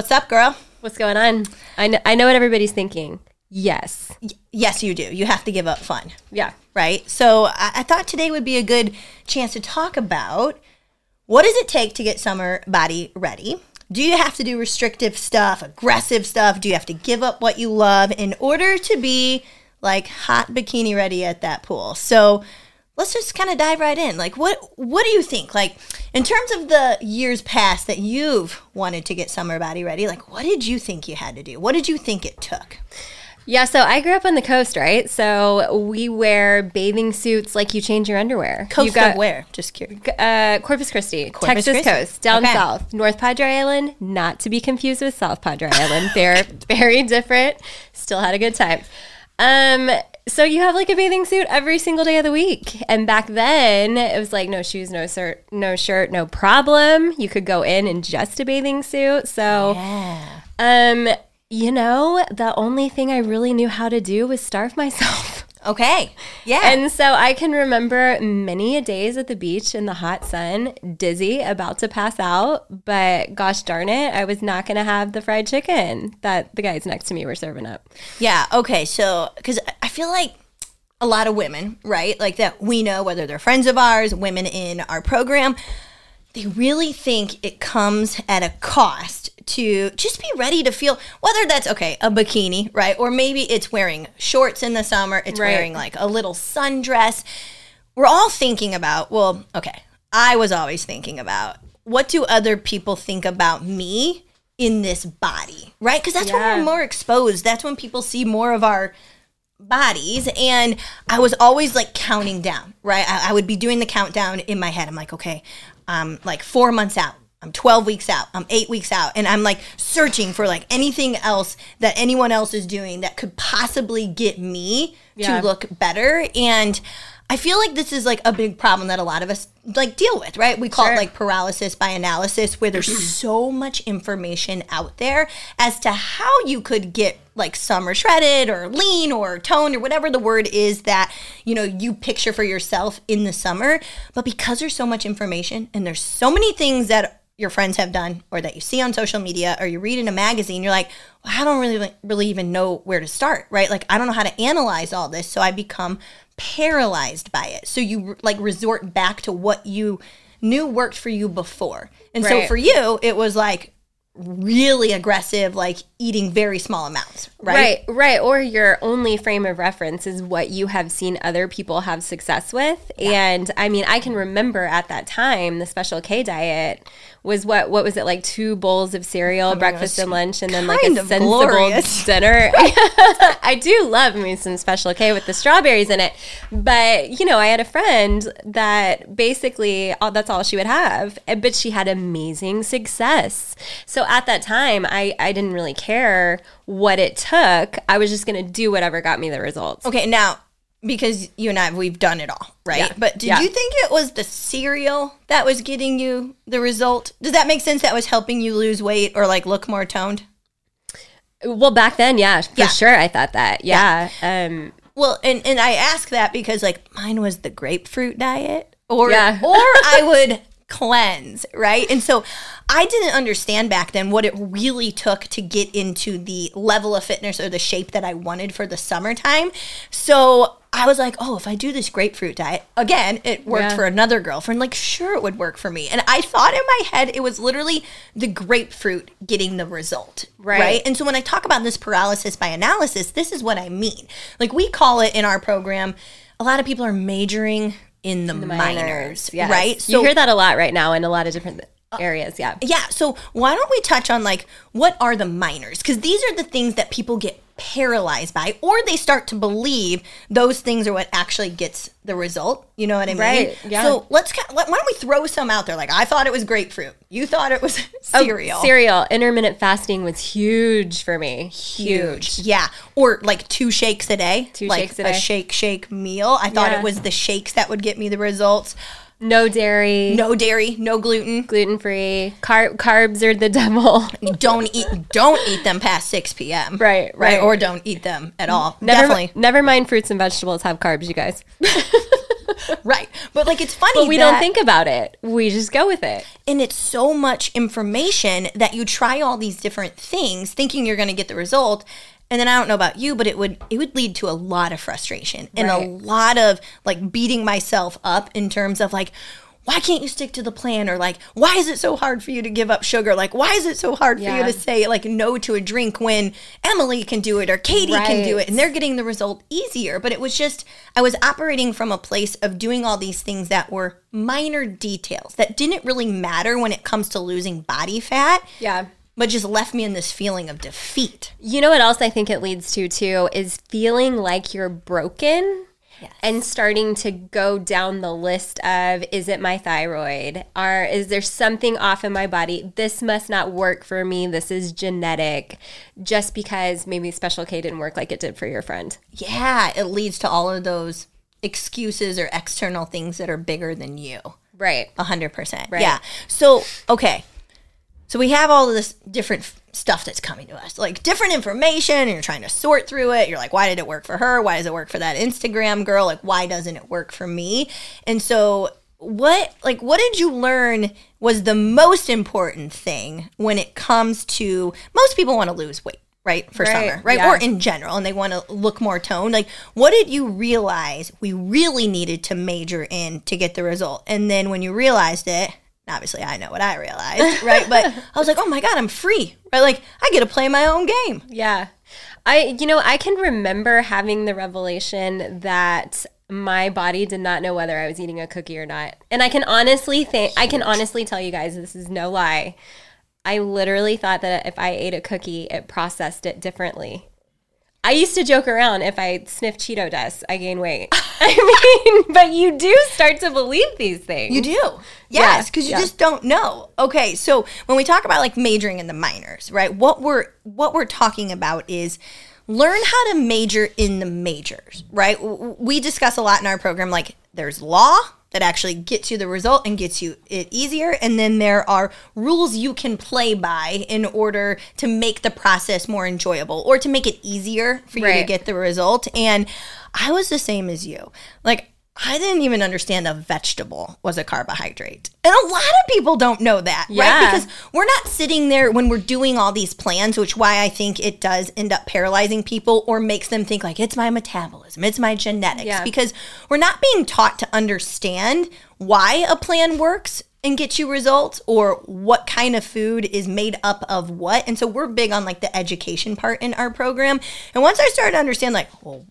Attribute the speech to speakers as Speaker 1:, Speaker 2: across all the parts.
Speaker 1: What's up, girl?
Speaker 2: What's going on? I know, I know what everybody's thinking. Yes.
Speaker 1: Y- yes, you do. You have to give up fun,
Speaker 2: Yeah.
Speaker 1: right? So I, I thought today would be a good chance to talk about what does it take to get summer body ready? Do you have to do restrictive stuff, aggressive stuff? Do you have to give up what you love in order to be like hot bikini ready at that pool? So let's just kind of dive right in. Like what what do you think? Like in terms of the years past that you've wanted to get summer body ready, like what did you think you had to do? What did you think it took?
Speaker 2: Yeah, so I grew up on the coast, right? So we wear bathing suits like you change your underwear.
Speaker 1: Coast
Speaker 2: you got,
Speaker 1: of where? Just curious.
Speaker 2: Uh, Corpus Christi,
Speaker 1: Corpus
Speaker 2: Texas
Speaker 1: Christi.
Speaker 2: coast, down
Speaker 1: Okay.
Speaker 2: south. North Padre Island, not to be confused with South Padre Island. They're very different. Still had a good time. Um, so you have like a bathing suit every single day of the week. And back then it was like no shoes, no shirt, no shirt, no problem. You could go in in just a bathing suit. So
Speaker 1: Yeah.
Speaker 2: um, you know, the only thing I really knew how to do was starve myself.
Speaker 1: Okay. Yeah.
Speaker 2: And so I can remember many a days at the beach in the hot sun, dizzy, about to pass out. But gosh darn it, I was not going to have the fried chicken that the guys next to me were serving up.
Speaker 1: Yeah. Okay. So, because I feel like a lot of women, right, like that we know, whether they're friends of ours, women in our program, they really think it comes at a cost to just be ready to feel whether that's okay a bikini right? Or maybe it's wearing shorts in the summer it's
Speaker 2: Right.
Speaker 1: wearing like a little sundress. We're all thinking about well okay i was always thinking about what do other people think about me in this body right? Because that's when we're more exposed. That's when people see more of our bodies. And i was always like counting down right? I, I would be doing the countdown in my head. I'm like okay i'm like four months out. I'm 12 weeks out. I'm eight weeks out. And i'm like searching for like anything else that anyone else is doing that could possibly get me
Speaker 2: Yeah.
Speaker 1: to look better. And i feel like this is like a big problem that a lot of us like deal with right? We call it like paralysis by analysis where there's so much information out there as to how you could get like summer shredded or lean or toned or whatever the word is that you know you picture for yourself in the summer. But because there's so much information and there's so many things that your friends have done or that you see on social media or you read in a magazine you're like well, i don't really really even know where to start right? Like i don't know how to analyze all this. So i become paralyzed by it. So you like resort back to what you knew worked for you before. And so for you it was like really aggressive like eating very small amounts right
Speaker 2: Right, right. Or your only frame of reference is what you have seen other people have success with. And I mean, I can remember at that time the special K diet was what what was it like two bowls of cereal, breakfast and lunch, and then like
Speaker 1: kind
Speaker 2: a sensible
Speaker 1: glorious.
Speaker 2: dinner. I do love me some special K with the strawberries in it. But you know, I had a friend that basically all, that's all she would have, eh, but she had amazing success. So at that time, I I didn't really care what it took. I was just going to do whatever got me the results.
Speaker 1: Okay, now because you and I we've done it all, right?
Speaker 2: Yeah.
Speaker 1: But did
Speaker 2: Yeah.
Speaker 1: you think it was the cereal that was getting you the result? Does that make sense? That was helping you lose weight or like look more toned?
Speaker 2: Well, back then, yeah, for
Speaker 1: Yeah.
Speaker 2: sure, I thought that. Yeah. Um,
Speaker 1: Well, and and I ask that because like mine was the grapefruit diet, or
Speaker 2: Yeah.
Speaker 1: or I would cleanse, right? And so I didn't understand back then what it really took to get into the level of fitness or the shape that I wanted for the summertime. So I was like, oh, if I do this grapefruit diet, again, it worked
Speaker 2: Yeah.
Speaker 1: for another girlfriend. Like, sure, it would work for me. And I thought in my head it was literally the grapefruit getting the result.
Speaker 2: Right.
Speaker 1: right? And so when I talk about this paralysis by analysis, this is what I mean. Like we call it in our program, a lot of people are majoring in the, minors,
Speaker 2: yes.
Speaker 1: right?
Speaker 2: you hear that a lot right now in a lot of different areas. Yeah.
Speaker 1: yeah, so why don't we touch on like what are the minors? Because these are the things that people get paralyzed by, or they start to believe those things are what actually gets the result. You know what I mean?
Speaker 2: Right, yeah.
Speaker 1: So let's why don't we throw some out there? Like I thought it was grapefruit. You thought it was
Speaker 2: Oh,
Speaker 1: cereal.
Speaker 2: cereal. Intermittent fasting was huge for me. Huge.
Speaker 1: Yeah, or like two shakes a day.
Speaker 2: Two
Speaker 1: like
Speaker 2: shakes a day.
Speaker 1: shake shake meal. I thought
Speaker 2: Yeah.
Speaker 1: it was the shakes that would get me the results.
Speaker 2: No dairy.
Speaker 1: No dairy, no gluten.
Speaker 2: Gluten free. Car- carbs are the devil.
Speaker 1: Don't eat. Don't eat them past six p.m.
Speaker 2: Right,
Speaker 1: right,
Speaker 2: right.
Speaker 1: or don't eat them at all.
Speaker 2: Never,
Speaker 1: Definitely.
Speaker 2: never mind fruits and vegetables have carbs, you guys.
Speaker 1: right. But like it's funny
Speaker 2: But we
Speaker 1: that-
Speaker 2: don't think about it. We just go with it.
Speaker 1: and it's so much information that you try all these different things thinking you're going to get the result and then I don't know about you but it would it would lead to a lot of frustration and a lot of like beating myself up in terms of like why can't you stick to the plan? Or like why is it so hard for you to give up sugar? Like why is it so hard for you to say like no to a drink when Emily can do it or Katie can do it? And they're getting the result easier. But it was just I was operating from a place of doing all these things that were minor details that didn't really matter when it comes to losing body fat.
Speaker 2: Yeah.
Speaker 1: But just left me in this feeling of defeat.
Speaker 2: You know what else I think it leads to too is feeling like you're broken and starting to go down the list of is it my thyroid? Or is there something off in my body? This must not work for me. This is genetic. Just because maybe special k didn't work like it did for your friend.
Speaker 1: Yeah it leads to all of those excuses or external things that are bigger than you.
Speaker 2: Right.
Speaker 1: A hundred percent.
Speaker 2: Right.
Speaker 1: Yeah. So okay. So we have all of this different stuff that's coming to us, like different information, and you're trying to sort through it. You're like, why did it work for her? Why does it work for that Instagram girl? Like, why doesn't it work for me? And so, what like what did you learn was the most important thing when it comes to most people want to lose weight, right? For
Speaker 2: Right,
Speaker 1: summer, right?
Speaker 2: yeah.
Speaker 1: Or in general, and they want to look more toned. Like, what did you realize we really needed to major in to get the result? And then when you realized it, obviously I know what I realized, right? But I was like, oh my God, I'm free, right? Like, I get to play my own game.
Speaker 2: Yeah. I you know, I can remember having the revelation that my body did not know whether I was eating a cookie or not. And I can honestly think I can honestly tell you guys this is no lie. I literally thought that if I ate a cookie, it processed it differently. I used to joke around if I sniff Cheeto dust, I gain weight. I mean, but you do start to believe these things.
Speaker 1: You do. Yes, because you
Speaker 2: yeah.
Speaker 1: just don't know. Okay, so when we talk about like majoring in the minors, right? What we're what we're talking about is learn how to major in the majors, right? We discuss a lot in our program like there's law that actually gets you the result and gets you it easier. And then there are rules you can play by in order to make the process more enjoyable or to make it easier for you to get the result. And I was the same as you. Like I didn't even understand a vegetable was a carbohydrate. And a lot of people don't know that, right? Because we're not sitting there when we're doing all these plans, which why I think it does end up paralyzing people or makes them think like it's my metabolism, it's my genetics
Speaker 2: Yeah.
Speaker 1: because we're not being taught to understand why a plan works and gets you results or what kind of food is made up of what. And so we're big on like the education part in our program. And once I started to understand like, well,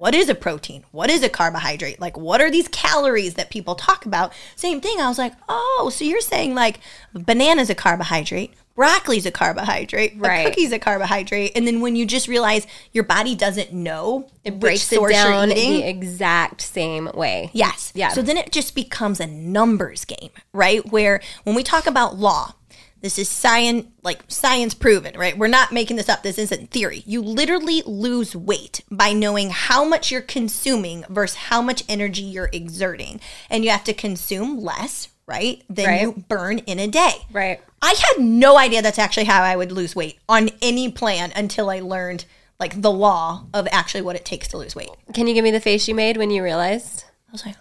Speaker 1: what is a protein? What is a carbohydrate? Like, what are these calories that people talk about? Same thing. I was like, oh, so you're saying like banana's a carbohydrate, broccoli's a carbohydrate,
Speaker 2: Right.
Speaker 1: a cookie's a carbohydrate, and then when you just realize your body doesn't know
Speaker 2: it breaks it down the exact same way.
Speaker 1: Yes.
Speaker 2: Yeah.
Speaker 1: So then it just becomes a numbers game, right? Where when we talk about law, this is science, like science proven, right? We're not making this up. This isn't theory. You literally lose weight by knowing how much you're consuming versus how much energy you're exerting. And you have to consume less, right? Than
Speaker 2: Right.
Speaker 1: you burn in a day.
Speaker 2: Right.
Speaker 1: I had no idea that's actually how I would lose weight on any plan until I learned like the law of actually what it takes to lose weight.
Speaker 2: Can you give me the face you made when you realized?
Speaker 1: I was like,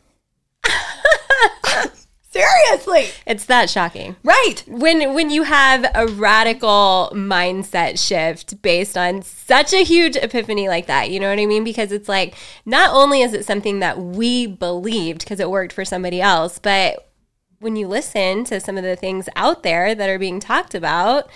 Speaker 1: seriously,
Speaker 2: It's that shocking.
Speaker 1: right?
Speaker 2: when when you have a radical mindset shift based on such a huge epiphany like that you know what i mean because it's like not only is it something that we believed because it worked for somebody else but when you listen to some of the things out there that are being talked about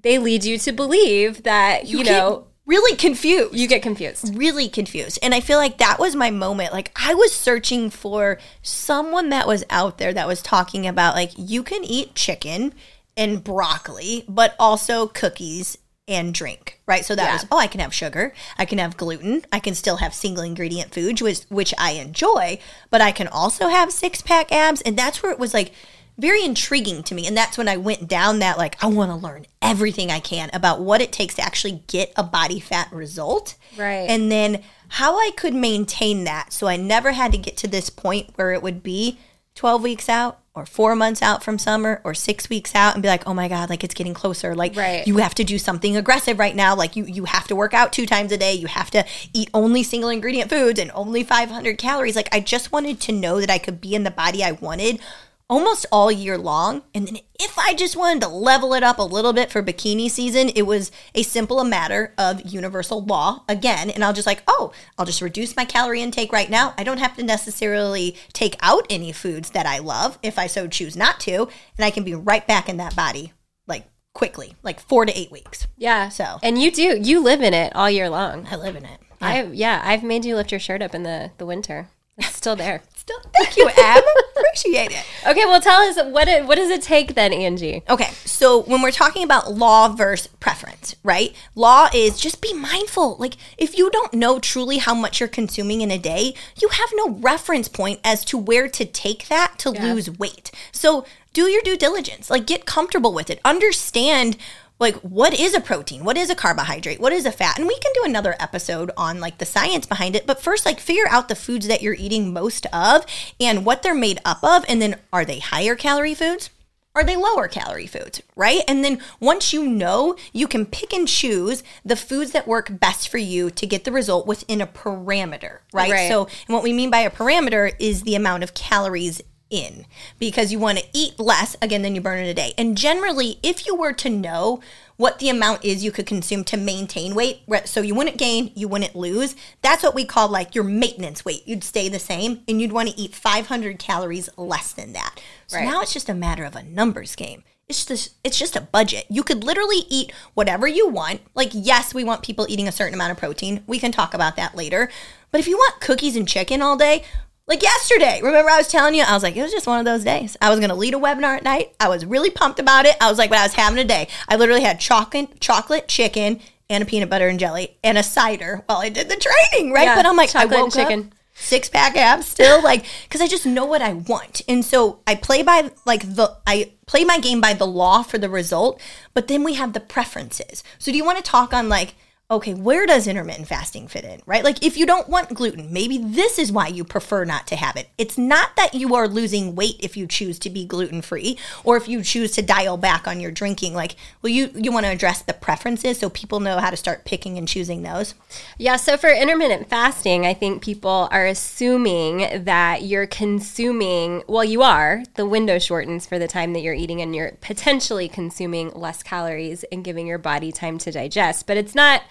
Speaker 2: they lead you to believe that you,
Speaker 1: get
Speaker 2: know
Speaker 1: really confused.
Speaker 2: you get confused
Speaker 1: really confused. And I feel like that was my moment. Like I was searching for someone that was out there that was talking about like you can eat chicken and broccoli, but also cookies and drink, right? So that
Speaker 2: Yeah.
Speaker 1: was oh, I can have sugar, I can have gluten, I can still have single ingredient foods, which which I enjoy, but I can also have six pack abs, and that's where it was like very intriguing to me. And that's when I went down that like I want to learn everything I can about what it takes to actually get a body fat result.
Speaker 2: Right.
Speaker 1: And then how I could maintain that so I never had to get to this point where it would be 12 weeks out or four months out from summer or six weeks out and be like, oh my God, like it's getting closer. Like
Speaker 2: Right.
Speaker 1: you have to do something aggressive right now. Like you, you have to work out two times a day. You have to eat only single ingredient foods and only 500 calories. Like I just wanted to know that I could be in the body I wanted almost all year long. And then if I just wanted to level it up a little bit for bikini season, it was a simple matter of universal law again. And I'll just like, oh, I'll just reduce my calorie intake right now. I don't have to necessarily take out any foods that I love if I so choose not to. And I can be right back in that body like quickly, like four to eight weeks.
Speaker 2: Yeah.
Speaker 1: So-
Speaker 2: and you do you live in it all year long.
Speaker 1: I live in it.
Speaker 2: I yeah, I've made you lift your shirt up in the the winter. It's still there.
Speaker 1: Still, thank you, Ab. Appreciate it.
Speaker 2: Okay, well, tell us what it, what does it take then, Angie?
Speaker 1: Okay, so when we're talking about law versus preference, right? Law is just be mindful. Like, if you don't know truly how much you're consuming in a day, you have no reference point as to where to take that to lose weight. So, do your due diligence. Like, get comfortable with it. Understand like what is a protein what is a carbohydrate what is a fat and we can do another episode on like the science behind it but first like figure out the foods that you're eating most of and what they're made up of and then are they higher calorie foods are they lower calorie foods, right? And then once you know, you can pick and choose the foods that work best for you to get the result within a parameter, right?
Speaker 2: Right.
Speaker 1: So, and what we mean by a parameter is the amount of calories in because you want to eat less again than you burn in a day. And generally, if you were to know what the amount is you could consume to maintain weight, so you wouldn't gain, you wouldn't lose, that's what we call like your maintenance weight. You'd stay the same and you'd want to eat 500 calories less than that. So
Speaker 2: Right.
Speaker 1: now it's just a matter of a numbers game. It's just it's just a budget. You could literally eat whatever you want. Like yes, we want people eating a certain amount of protein. We can talk about that later. But if you want cookies and chicken all day, like yesterday, remember I was telling you, I was like, it was just one of those days. I was gonna lead a webinar at night. I was really pumped about it. I was like, but I was having a day. I literally had chocolate, chocolate chicken, and a peanut butter and jelly and a cider while I did the training, right?
Speaker 2: Yeah,
Speaker 1: but I'm like, I woke up,
Speaker 2: chicken.
Speaker 1: six pack abs still like because i just know what i want and so i play by like the i play my game by the law for the result but then we have the preferences so do you want to talk on like okay where does intermittent fasting fit in right? Like if you don't want gluten maybe this is why you prefer not to have it. It's not that you are losing weight if you choose to be gluten free or if you choose to dial back on your drinking. Like well you you want to address the preferences so people know how to start picking and choosing those.
Speaker 2: Yeah, so for intermittent fasting, I think people are assuming that you're consuming, well, you are, the window shortens for the time that you're eating, and you're potentially consuming less calories and giving your body time to digest. But it's not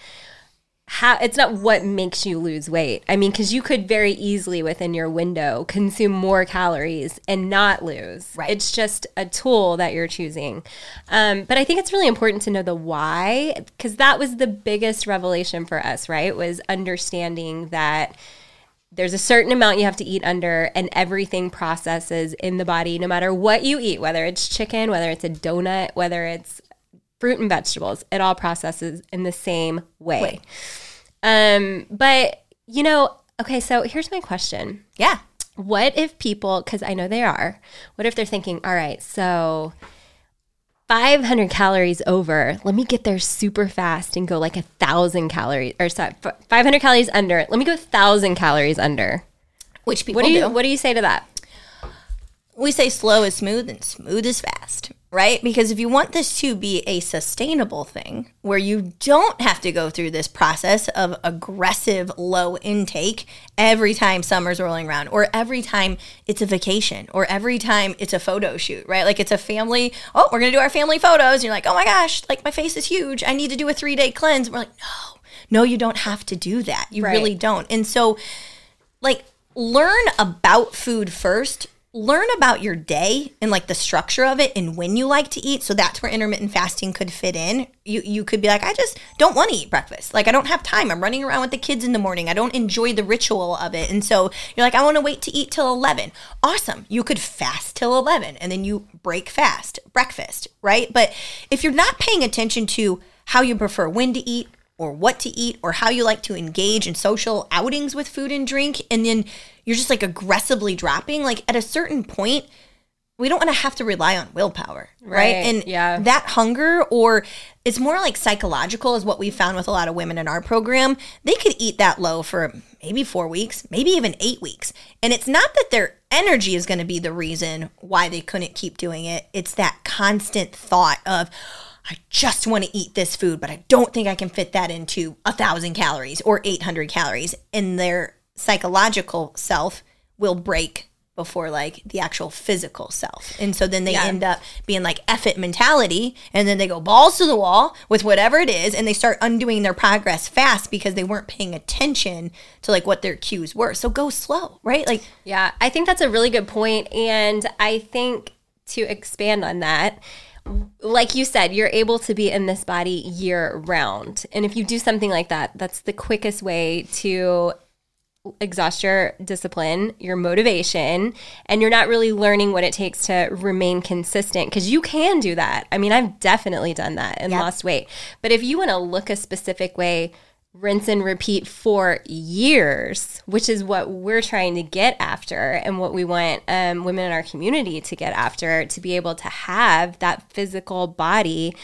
Speaker 2: how it's not what makes you lose weight. I mean, because you could very easily within your window consume more calories and not lose.
Speaker 1: Right.
Speaker 2: It's just a tool that you're choosing. Um, but I think it's really important to know the why, because that was the biggest revelation for us. Right, was understanding that there's a certain amount you have to eat under and everything processes in the body no matter what you eat whether it's chicken whether it's a donut whether it's fruit and vegetables it all processes in the same way,
Speaker 1: Way.
Speaker 2: um but you know okay so here's my question.
Speaker 1: Yeah.
Speaker 2: What if people because i know they are what if they're thinking all right so 500 calories over let me get there super fast and go like a thousand calories or sorry, 500 calories under let me go a thousand calories under.
Speaker 1: Which people
Speaker 2: what do you
Speaker 1: do.
Speaker 2: what do you say to that?
Speaker 1: We say slow is smooth and smooth is fast, right? Because if you want this to be a sustainable thing where you don't have to go through this process of aggressive low intake every time summer's rolling around or every time it's a vacation or every time it's a photo shoot, right? Like it's a family, oh, we're going to do our family photos. And you're like, oh my gosh, like my face is huge. I need to do a three day cleanse. We're like, no, no, you don't have to do that. You
Speaker 2: Right.
Speaker 1: really don't. And so, like learn about food first learn about your day and like the structure of it and when you like to eat so that's where intermittent fasting could fit in. You you could be like i just don't want to eat breakfast. Like i don't have time. I'm running around with the kids in the morning. I don't enjoy the ritual of it. And so you're like i want to wait to eat till 11 awesome. You could fast till 11 and then you break fast breakfast right? But if you're not paying attention to how you prefer when to eat or what to eat or how you like to engage in social outings with food and drink and then you're just like aggressively dropping like at a certain point we don't want to have to rely on willpower right,
Speaker 2: Right,
Speaker 1: and
Speaker 2: yeah.
Speaker 1: that hunger or it's more like psychological is what we found with a lot of women in our program they could eat that low for maybe four weeks, maybe even eight weeks. And it's not that their energy is going to be the reason why they couldn't keep doing it. It's that constant thought of, I just want to eat this food, but I don't think I can fit that into a thousand calories or 800 calories. And their psychological self will break before like the actual physical self. And so then they
Speaker 2: Yeah.
Speaker 1: end up being like F it mentality and then they go balls to the wall with whatever it is and they start undoing their progress fast because they weren't paying attention to like what their cues were. So go slow, right? Like
Speaker 2: Yeah, I think that's a really good point, and I think to expand on that, like you said, you're able to be in this body year round, and if you do something like that, that's the quickest way to exhaust your discipline, your motivation, and you're not really learning what it takes to remain consistent because you can do that. I mean, I've definitely done that and
Speaker 1: Yep.
Speaker 2: lost weight. But if you want to look a specific way, rinse and repeat for years, which is what we're trying to get after and what we want um, women in our community to get after to be able to have that physical body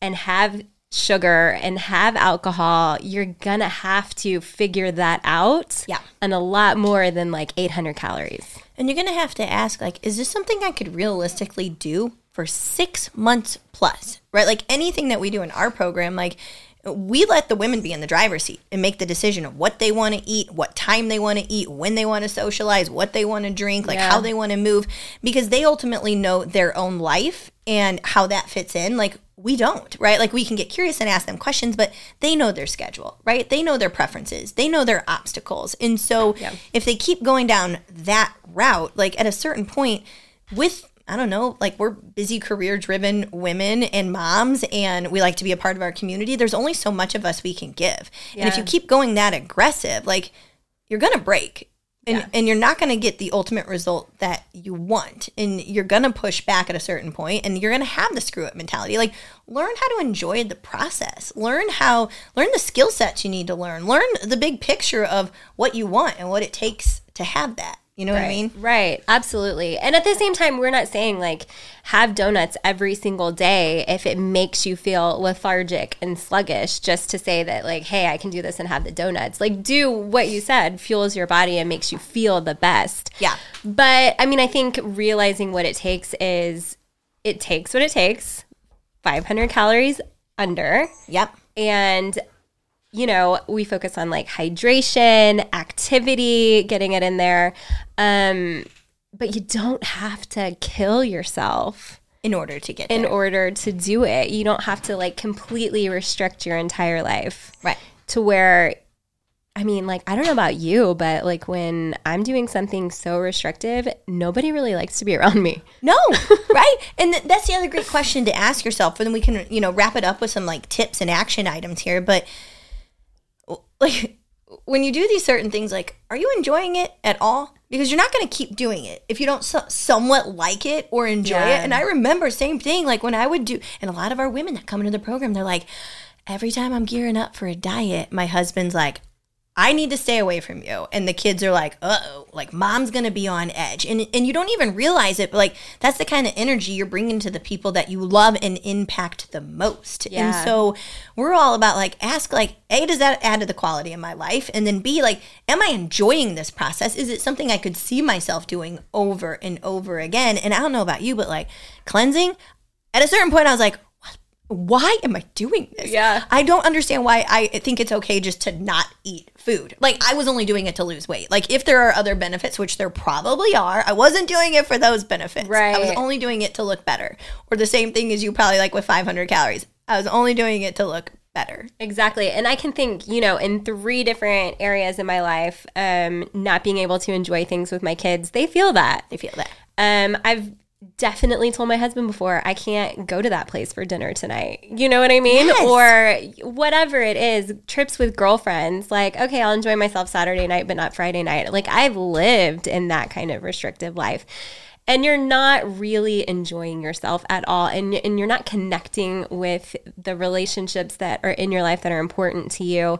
Speaker 2: and have sugar and have alcohol, you're gonna have to figure that out.
Speaker 1: Yeah.
Speaker 2: And a lot more than like 800 calories.
Speaker 1: And you're to have to ask, like, is this something I could realistically do for six months plus, right? Like anything that we do in our program, like, we let the women be in the driver's seat and make the decision of what they want to eat, what time they want to eat, when they want to socialize, what they want to drink, like
Speaker 2: Yeah.
Speaker 1: how they want to move, because they ultimately know their own life and how that fits in. Like, we don't, right? Like, we can get curious and ask them questions, but they know their schedule, right? They know their preferences, they know their obstacles. And so,
Speaker 2: Yeah.
Speaker 1: if they keep going down that route, like at a certain point, with I don't know, like we're busy career driven women and moms, and we like to be a part of our community. There's only so much of us we can give. And if you keep going that aggressive, like you're going to break. And,
Speaker 2: Yeah.
Speaker 1: and you're not going to get the ultimate result that you want. And you're going to push back at a certain point and you're going to have the screw up mentality. Like, learn how to enjoy the process. Learn how, learn the skill sets you need to learn. Learn the big picture of what you want and what it takes to have that. You know what I mean?
Speaker 2: Right, absolutely. And at the same time, we're not saying like have donuts every single day if it makes you feel lethargic and sluggish, just to say that, like, hey, I can do this and have the donuts. Like, do what you said fuels your body and makes you feel the best.
Speaker 1: Yeah.
Speaker 2: But I mean, I think realizing what it takes is it takes what it takes 500 calories under
Speaker 1: Yep.
Speaker 2: and you know we focus on like hydration activity getting it in there um but you don't have to kill yourself
Speaker 1: In order to get
Speaker 2: in
Speaker 1: there.
Speaker 2: order to do it you don't have to like completely restrict your entire life
Speaker 1: right.
Speaker 2: to where I mean, like, I don't know about you, but like when I'm doing something so restrictive, nobody really likes to be around me.
Speaker 1: No, right? And th- that's the other great question to ask yourself. And then we can, you know, wrap it up with some like tips and action items here. But like when you do these certain things, like, are you enjoying it at all? Because you're not going to keep doing it if you don't so- somewhat like it or enjoy
Speaker 2: Yeah.
Speaker 1: it. And I remember same thing, like when I would do, and a lot of our women that come into the program, they're like, every time I'm gearing up for a diet, my husband's like, I need to stay away from you. And the kids are like, uh oh, like mom's gonna be on edge. And and you don't even realize it, but like that's the kind of energy you're bringing to the people that you love and impact the most. And so we're all about like ask like, A, does that add to the quality of my life? And then B, like, am I enjoying this process? Is it something I could see myself doing over and over again? And I don't know about you, but like cleansing, at a certain point I was like, "What? Why am I doing this?
Speaker 2: Yeah.
Speaker 1: I don't understand why I think it's okay just to not eat food. Like I was only doing it to lose weight. Like if there are other benefits, which there probably are, I wasn't doing it for those benefits. Right. I was only doing it to look better. Or the same thing as you probably like with 500 calories. I was only doing it to look better.
Speaker 2: Exactly. And I can think, you know, in three different areas in my life, um, not being able to enjoy things with my kids, they feel that.
Speaker 1: They feel that.
Speaker 2: Um, I've definitely told my husband before, I can't go to that place for dinner tonight. You know what I mean?
Speaker 1: Yes.
Speaker 2: Or whatever it is, trips with girlfriends, like, okay, I'll enjoy myself Saturday night, but not Friday night. Like, I've lived in that kind of restrictive life. And you're not really enjoying yourself at all. And, and you're not connecting with the relationships that are in your life that are important to you.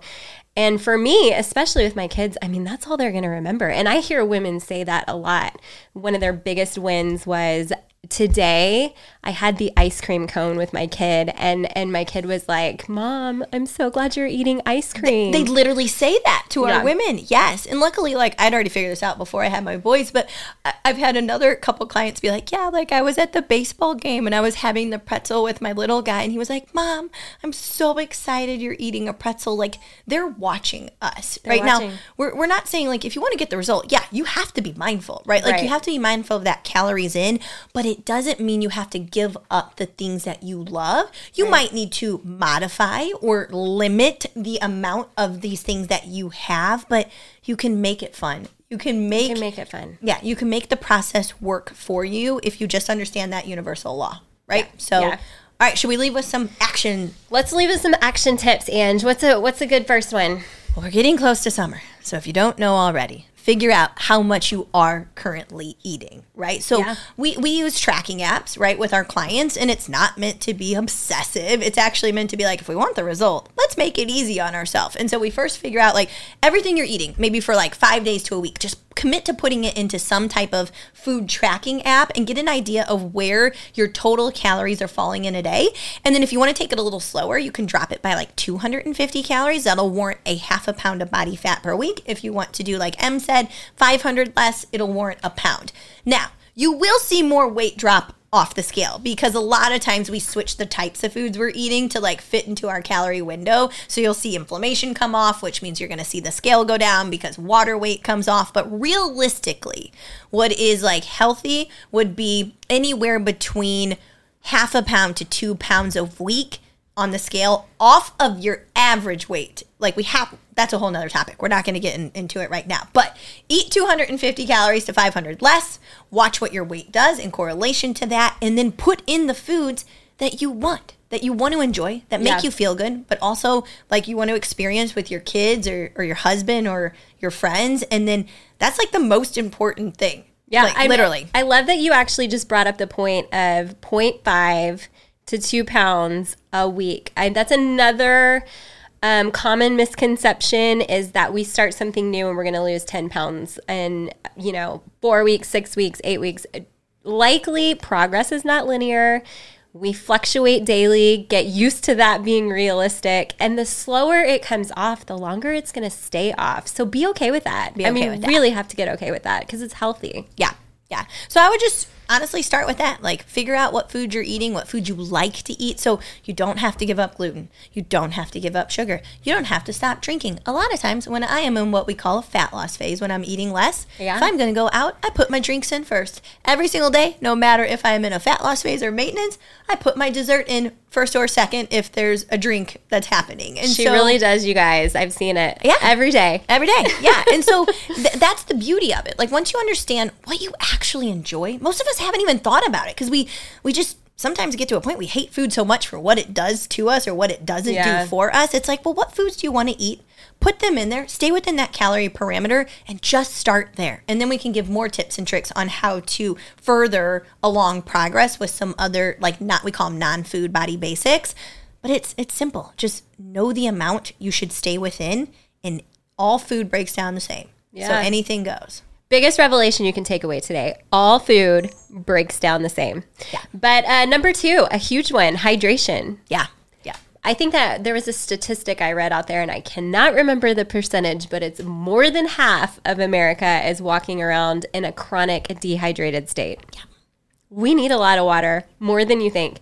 Speaker 2: And for me, especially with my kids, I mean, that's all they're going to remember. And I hear women say that a lot. One of their biggest wins was today I had the ice cream cone with my kid and and my kid was like, "Mom, I'm so glad you're eating ice cream."
Speaker 1: They literally say that to
Speaker 2: Yeah.
Speaker 1: our women. Yes. And luckily, like, I'd already figured this out before I had my boys, but I- I've had another couple clients be like, yeah, like I was at the baseball game and I was having the pretzel with my little guy. And he was like, Mom, I'm so excited you're eating a pretzel. Like, they're watching us right now. We're, we're not saying, like, if you want to get the result, yeah, you have to be mindful, right? Like,
Speaker 2: Right.
Speaker 1: you have to be mindful of that calories in, but it doesn't mean you have to give up the things that you love. You might need to modify or limit the amount of these things that you have, but you can make it fun. You can make,
Speaker 2: can make it fun.
Speaker 1: yeah, you can make the process work for you if you just understand that universal law, right? So,
Speaker 2: Yeah.
Speaker 1: all right, should we leave with some action?
Speaker 2: Let's leave with some action tips, Ange. What's a what's a good first one?
Speaker 1: Well, we're getting close to summer. So if you don't know already, figure out how much you are currently eating, right? So
Speaker 2: Yeah.
Speaker 1: we, we use tracking apps, right, with our clients, and it's not meant to be obsessive. It's actually meant to be like, if we want the result, let's make it easy on ourselves. And so we first figure out like everything you're eating, maybe for like five days to a week, just commit to putting it into some type of food tracking app and get an idea of where your total calories are falling in a day. And then if you want to take it a little slower, you can drop it by like 250 calories. That'll warrant a half a pound of body fat per week. If you want to do like Em said, 500 less, it'll warrant a pound. Now, you will see more weight drop off the scale because a lot of times we switch the types of foods we're eating to like fit into our calorie window. So you'll see inflammation come off, which means you're going to see the scale go down because water weight comes off. But realistically, what is like healthy would be anywhere between half a pound to two pounds a week on the scale off of your average weight. Like we have, that's a whole nother topic. We're not going to get in- into it right now. But eat 250 calories to 500 less. Watch what your weight does in correlation to that, and then put in the foods that you want, that you want to enjoy, that make
Speaker 2: Yeah.
Speaker 1: you feel good, but also like you want to experience with your kids or, or your husband or your friends. And then that's like the most important thing.
Speaker 2: Yeah,
Speaker 1: Like, literally.
Speaker 2: I love that you actually just brought up the point of 0.5 to two pounds a week. I, that's another um, common misconception is that we start something new and we're going to lose 10 pounds in, you know, four weeks, six weeks, eight weeks. Likely progress is not linear. We fluctuate daily, get used to that being realistic. And the slower it comes off, the longer it's going to stay off. So be okay with that.
Speaker 1: Be
Speaker 2: I
Speaker 1: okay
Speaker 2: mean,
Speaker 1: with that.
Speaker 2: really have to get okay with that because it's healthy.
Speaker 1: Yeah. Yeah. So I would just honestly start with that. Like figure out what food you're eating, what food you like to eat. So you don't have to give up gluten. You don't have to give up sugar. You don't have to stop drinking. A lot of times when I am in what we call a fat loss phase, when I'm eating less,
Speaker 2: Yeah.
Speaker 1: if I'm going to go out, I put my drinks in first. Every single day, no matter if I'm in a fat loss phase or maintenance, I put my dessert in first or second if there's a drink that's happening. And
Speaker 2: She
Speaker 1: so,
Speaker 2: really does, you guys. I've seen it.
Speaker 1: Yeah.
Speaker 2: Every day.
Speaker 1: Every day, yeah. And so th- that's the beauty of it. Like once you understand what you actually enjoy, most of us haven't even thought about it because we we just sometimes get to a point we hate food so much for what it does to us or what it doesn't
Speaker 2: Yeah.
Speaker 1: do for us. It's like, well, what foods do you want to eat? Put them in there, stay within that calorie parameter, and just start there. And then we can give more tips and tricks on how to further along progress with some other like not we call them non-food body basics. But it's it's simple. Just know the amount you should stay within, and all food breaks down the same.
Speaker 2: Yeah.
Speaker 1: So anything goes.
Speaker 2: Biggest revelation you can take away today all food breaks down the same.
Speaker 1: Yeah.
Speaker 2: But uh, number two, a huge one hydration.
Speaker 1: Yeah. Yeah.
Speaker 2: I think that there was a statistic I read out there, and I cannot remember the percentage, but it's more than half of America is walking around in a chronic dehydrated state.
Speaker 1: Yeah.
Speaker 2: We need a lot of water, more than you think.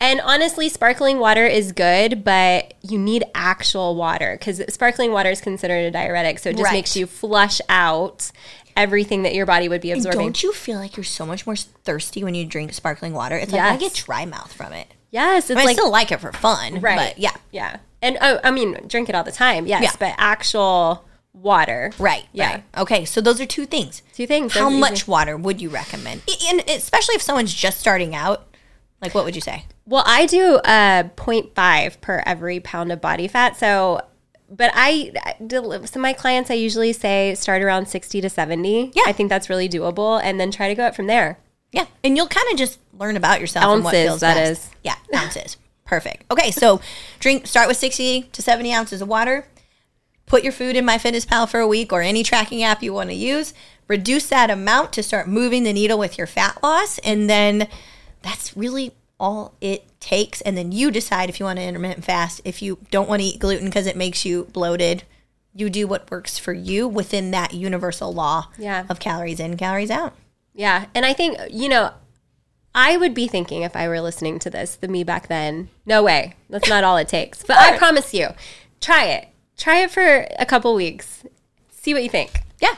Speaker 2: And honestly, sparkling water is good, but you need actual water because sparkling water is considered a diuretic. So it just
Speaker 1: Right.
Speaker 2: makes you flush out everything that your body would be
Speaker 1: And
Speaker 2: absorbing.
Speaker 1: don't you feel like you're so much more thirsty when you drink sparkling water? It's like I get dry mouth from it.
Speaker 2: yes, it's
Speaker 1: I, mean, I
Speaker 2: like
Speaker 1: still like it for fun,
Speaker 2: right.
Speaker 1: But yeah,
Speaker 2: yeah. And oh, I mean, drink it all the time, yes,
Speaker 1: Yeah.
Speaker 2: but actual water,
Speaker 1: right,
Speaker 2: Yeah.
Speaker 1: right. Okay, so those are two things.
Speaker 2: Two things.
Speaker 1: How much
Speaker 2: easy.
Speaker 1: water would you recommend? And especially if someone's just starting out, like what would you say?
Speaker 2: Well, I do uh 0.5 per every pound of body fat. So, but I, I del- some of my clients, I usually say start around 60 to 70.
Speaker 1: Yeah.
Speaker 2: I think that's really doable, and then try to go up from there.
Speaker 1: Yeah, and you'll kind of just learn about yourself and what feels
Speaker 2: that
Speaker 1: best.
Speaker 2: is.
Speaker 1: Yeah, ounces. Perfect. Okay, so drink. Start with sixty to seventy ounces of water. put your food in MyFitnessPal for a week or any tracking app you want to use, reduce that amount to start moving the needle with your fat loss, and then that's really all it takes. And then you decide if you want to intermittent fast, if you don't want to eat gluten because it makes you bloated. You do what works for you within that universal law
Speaker 2: Yeah.
Speaker 1: of calories in, calories out.
Speaker 2: Yeah. And I think, you know, I would be thinking if I were listening to this, the me back then, no way. That's not all it takes. But I promise you, try it. Try it for a couple weeks. See what you think.
Speaker 1: Yeah.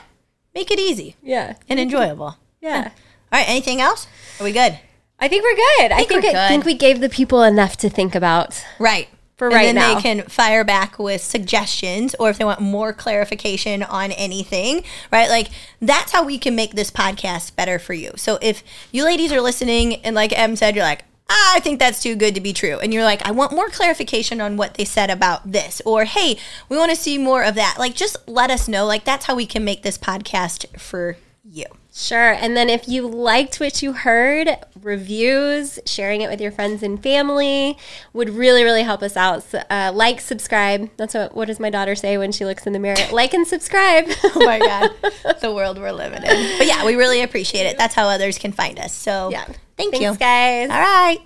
Speaker 1: Make it easy
Speaker 2: Yeah.
Speaker 1: and enjoyable.
Speaker 2: Yeah.
Speaker 1: All right. Anything else? Are we good?
Speaker 2: I think we're good. I
Speaker 1: think
Speaker 2: think
Speaker 1: we're
Speaker 2: I think we gave the people enough to think about.
Speaker 1: Right.
Speaker 2: For
Speaker 1: and
Speaker 2: right
Speaker 1: then
Speaker 2: now.
Speaker 1: they can fire back with suggestions or if they want more clarification on anything, right? Like that's how we can make this podcast better for you. So if you ladies are listening and like Em said, you're like, ah, I think that's too good to be true. And you're like, I want more clarification on what they said about this. Or hey, we want to see more of that. Like just let us know. Like that's how we can make this podcast for you.
Speaker 2: Sure. And then if you liked what you heard, reviews, sharing it with your friends and family would really, really help us out. So, uh, like, subscribe. That's what, what does my daughter say when she looks in the mirror? Like and subscribe.
Speaker 1: Oh my God. the world we're living in. But yeah, we really appreciate it. That's how others can find us. So
Speaker 2: yeah.
Speaker 1: thank
Speaker 2: Thanks,
Speaker 1: you.
Speaker 2: guys.
Speaker 1: All right.